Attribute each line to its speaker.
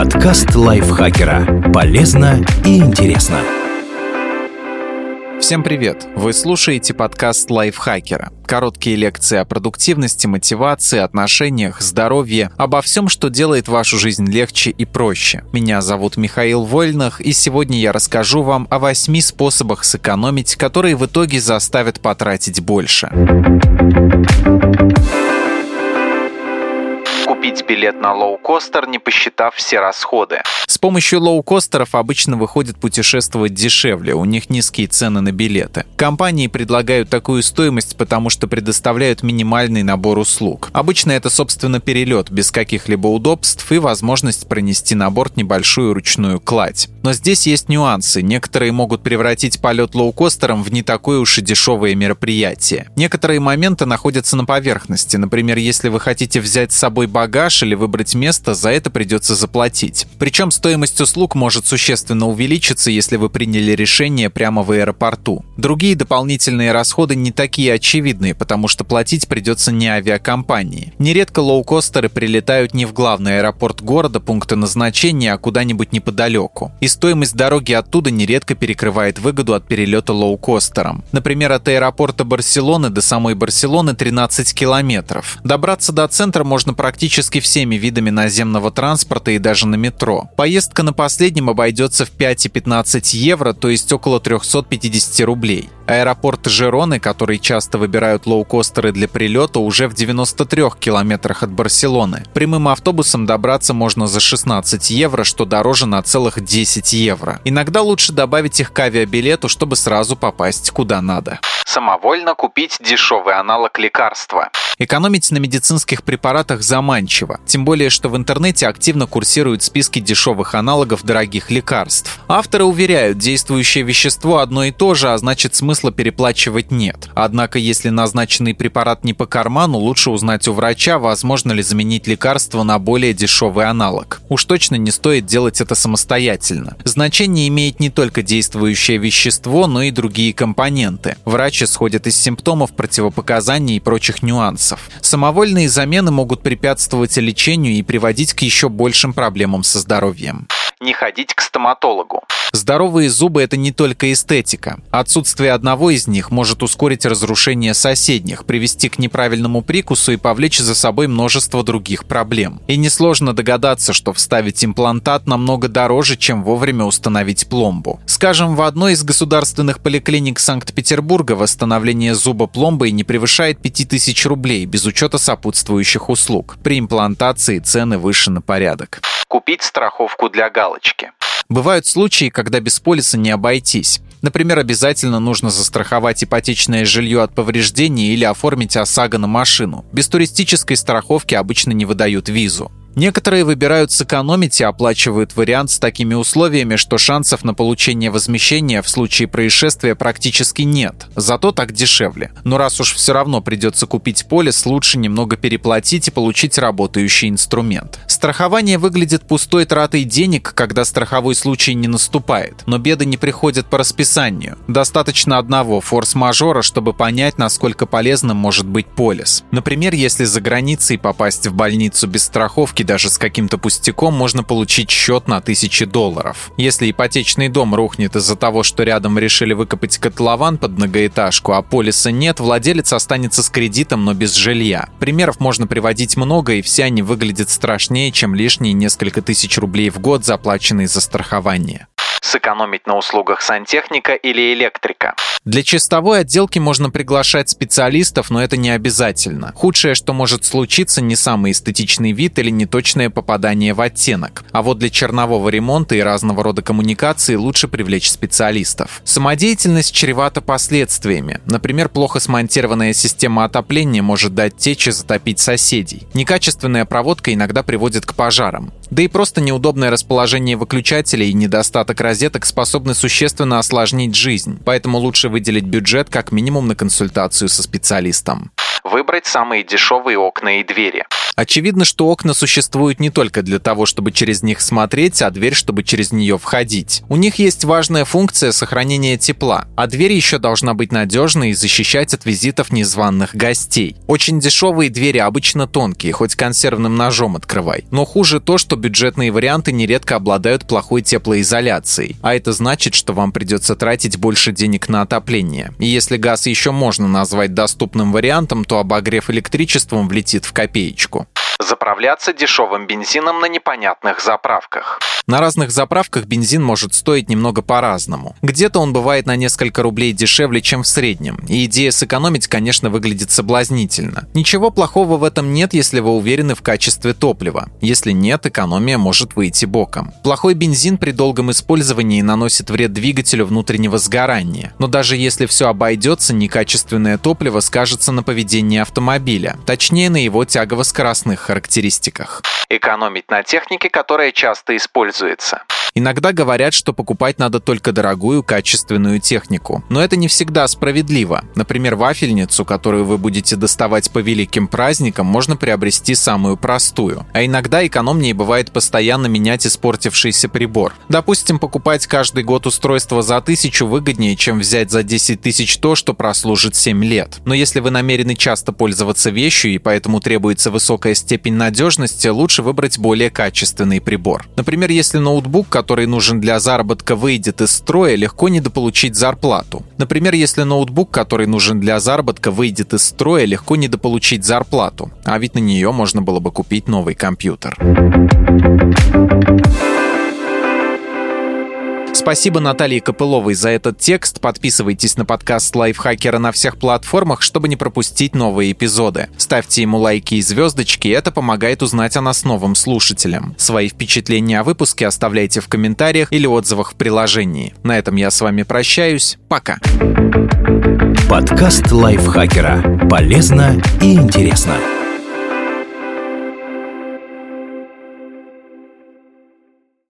Speaker 1: Подкаст лайфхакера. Полезно и интересно.
Speaker 2: Всем привет! Вы слушаете подкаст лайфхакера. Короткие лекции о продуктивности, мотивации, отношениях, здоровье, обо всем, что делает вашу жизнь легче и проще. Меня зовут Михаил Вольнах, и сегодня я расскажу вам о восьми способах сэкономить, которые в итоге заставят потратить больше купить билет на лоукостер, не посчитав все расходы. С помощью лоукостеров обычно выходит путешествовать дешевле, у них низкие цены на билеты. Компании предлагают такую стоимость, потому что предоставляют минимальный набор услуг. Обычно это, собственно, перелет без каких-либо удобств и возможность пронести на борт небольшую ручную кладь. Но здесь есть нюансы. Некоторые могут превратить полет лоукостером в не такое уж и дешевое мероприятие. Некоторые моменты находятся на поверхности. Например, если вы хотите взять с собой багаж, багаж или выбрать место, за это придется заплатить. Причем стоимость услуг может существенно увеличиться, если вы приняли решение прямо в аэропорту. Другие дополнительные расходы не такие очевидные, потому что платить придется не авиакомпании. Нередко лоукостеры прилетают не в главный аэропорт города, пункта назначения, а куда-нибудь неподалеку. И стоимость дороги оттуда нередко перекрывает выгоду от перелета лоукостером. Например, от аэропорта Барселоны до самой Барселоны 13 километров. Добраться до центра можно практически всеми видами наземного транспорта и даже на метро. Поездка на последнем обойдется в 5 и 15 евро, то есть около 350 рублей. Play. Аэропорт Жероны, который часто выбирают лоукостеры для прилета, уже в 93 километрах от Барселоны. Прямым автобусом добраться можно за 16 евро, что дороже на целых 10 евро. Иногда лучше добавить их к авиабилету, чтобы сразу попасть куда надо самовольно купить дешевый аналог лекарства. Экономить на медицинских препаратах заманчиво, тем более, что в интернете активно курсируют списки дешевых аналогов дорогих лекарств. Авторы уверяют, действующее вещество одно и то же, а значит смысла переплачивать нет. Однако, если назначенный препарат не по карману, лучше узнать у врача, возможно ли заменить лекарство на более дешевый аналог. Уж точно не стоит делать это самостоятельно. Значение имеет не только действующее вещество, но и другие компоненты. Врач врач исходит из симптомов, противопоказаний и прочих нюансов. Самовольные замены могут препятствовать лечению и приводить к еще большим проблемам со здоровьем. Не ходить к стоматологу. Здоровые зубы – это не только эстетика. Отсутствие одного из них может ускорить разрушение соседних, привести к неправильному прикусу и повлечь за собой множество других проблем. И несложно догадаться, что вставить имплантат намного дороже, чем вовремя установить пломбу. Скажем, в одной из государственных поликлиник Санкт-Петербурга восстановление зуба пломбой не превышает 5000 рублей без учета сопутствующих услуг. При имплантации цены выше на порядок. Купить страховку для галочки. Бывают случаи, когда без полиса не обойтись. Например, обязательно нужно застраховать ипотечное жилье от повреждений или оформить ОСАГО на машину. Без туристической страховки обычно не выдают визу. Некоторые выбирают сэкономить и оплачивают вариант с такими условиями, что шансов на получение возмещения в случае происшествия практически нет. Зато так дешевле. Но раз уж все равно придется купить полис, лучше немного переплатить и получить работающий инструмент. Страхование выглядит пустой тратой денег, когда страховой случай не наступает. Но беды не приходят по расписанию. Достаточно одного форс-мажора, чтобы понять, насколько полезным может быть полис. Например, если за границей попасть в больницу без страховки ипотеки даже с каким-то пустяком можно получить счет на тысячи долларов. Если ипотечный дом рухнет из-за того, что рядом решили выкопать котлован под многоэтажку, а полиса нет, владелец останется с кредитом, но без жилья. Примеров можно приводить много, и все они выглядят страшнее, чем лишние несколько тысяч рублей в год, заплаченные за страхование сэкономить на услугах сантехника или электрика. Для чистовой отделки можно приглашать специалистов, но это не обязательно. Худшее, что может случиться, не самый эстетичный вид или неточное попадание в оттенок. А вот для чернового ремонта и разного рода коммуникации лучше привлечь специалистов. Самодеятельность чревата последствиями. Например, плохо смонтированная система отопления может дать течь и затопить соседей. Некачественная проводка иногда приводит к пожарам. Да и просто неудобное расположение выключателей и недостаток розеток способны существенно осложнить жизнь, поэтому лучше выделить бюджет как минимум на консультацию со специалистом. Выбрать самые дешевые окна и двери. Очевидно, что окна существуют не только для того, чтобы через них смотреть, а дверь, чтобы через нее входить. У них есть важная функция сохранения тепла, а дверь еще должна быть надежной и защищать от визитов незваных гостей. Очень дешевые двери обычно тонкие, хоть консервным ножом открывай. Но хуже то, что бюджетные варианты нередко обладают плохой теплоизоляцией. А это значит, что вам придется тратить больше денег на отопление. И если газ еще можно назвать доступным вариантом, то обогрев электричеством влетит в копеечку заправляться дешевым бензином на непонятных заправках. На разных заправках бензин может стоить немного по-разному. Где-то он бывает на несколько рублей дешевле, чем в среднем, и идея сэкономить, конечно, выглядит соблазнительно. Ничего плохого в этом нет, если вы уверены в качестве топлива. Если нет, экономия может выйти боком. Плохой бензин при долгом использовании наносит вред двигателю внутреннего сгорания. Но даже если все обойдется, некачественное топливо скажется на поведении автомобиля, точнее на его тягово-скоростных характеристиках. Экономить на технике, которая часто используется. Иногда говорят, что покупать надо только дорогую, качественную технику. Но это не всегда справедливо. Например, вафельницу, которую вы будете доставать по великим праздникам, можно приобрести самую простую. А иногда экономнее бывает постоянно менять испортившийся прибор. Допустим, покупать каждый год устройство за тысячу выгоднее, чем взять за 10 тысяч то, что прослужит 7 лет. Но если вы намерены часто пользоваться вещью и поэтому требуется высокая степень надежности, лучше выбрать более качественный прибор. Например, если ноутбук, который нужен для заработка, выйдет из строя, легко недополучить зарплату. Например, если ноутбук, который нужен для заработка, выйдет из строя, легко недополучить зарплату. А ведь на нее можно было бы купить новый компьютер. Спасибо Наталье Копыловой за этот текст. Подписывайтесь на подкаст Лайфхакера на всех платформах, чтобы не пропустить новые эпизоды. Ставьте ему лайки и звездочки, это помогает узнать о нас новым слушателям. Свои впечатления о выпуске оставляйте в комментариях или отзывах в приложении. На этом я с вами прощаюсь. Пока.
Speaker 1: Подкаст Лайфхакера. Полезно и интересно.